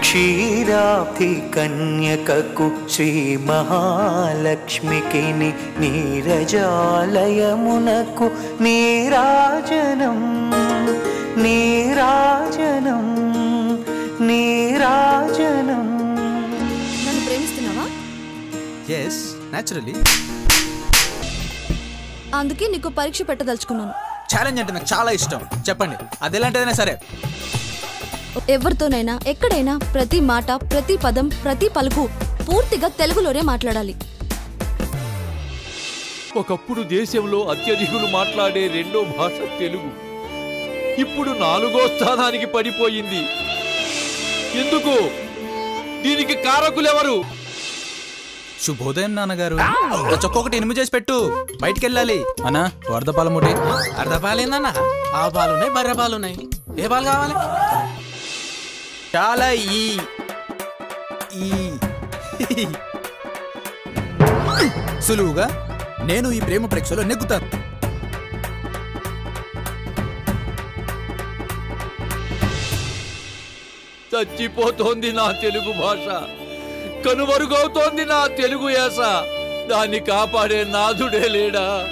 క్షీరాబ్ధి కన్యకకు శ్రీ మహాలక్ష్మికి నీరజాలయమునకు నీరాజనం నీరాజనం నీరాజనం. నన్ను ప్రేమిస్తున్నావా? ఎస్ న్యాచురలీ అందుకే నీకు పరీక్ష పెట్టదలుచుకున్నాను. ఛాలెంజ్ అంటే నాకు చాలా ఇష్టం. చెప్పండి అది ఎలాంటిదైనా సరే. ఎవరితోనైనా ఎక్కడైనా ప్రతి మాట ప్రతి పదం ప్రతి పలుకు పూర్తిగా తెలుగులోనే మాట్లాడాలి. ఒకప్పుడు దేశంలో అత్యధికులు మాట్లాడే రెండో భాష తెలుగు. ఇప్పుడు నాలుగో స్థానానికి పడిపోయింది. ఎందుకు? దీనికి కారకులెవరు? శుభోదయం నాన్నగారు. ఆ చొక్కొకటి ఎనిమిది చేసి పెట్టు. బయటికి వెళ్ళాలి అన్నా వరద పాలముటి అర్ధ పాలేందన్న ఆ పాలున్నాయి బర్రె పాలున్నాయి. ఏ పాలు కావాలి? చాలా ఈ ఈ. సులువుగా నేను ఈ ప్రేమ ప్రేక్షలో నెగ్గుతాను. చచ్చిపోతోంది నా తెలుగు భాష. కనుమరుగవుతోంది నా తెలుగు యాస. దాన్ని కాపాడే నాథుడే లేడా?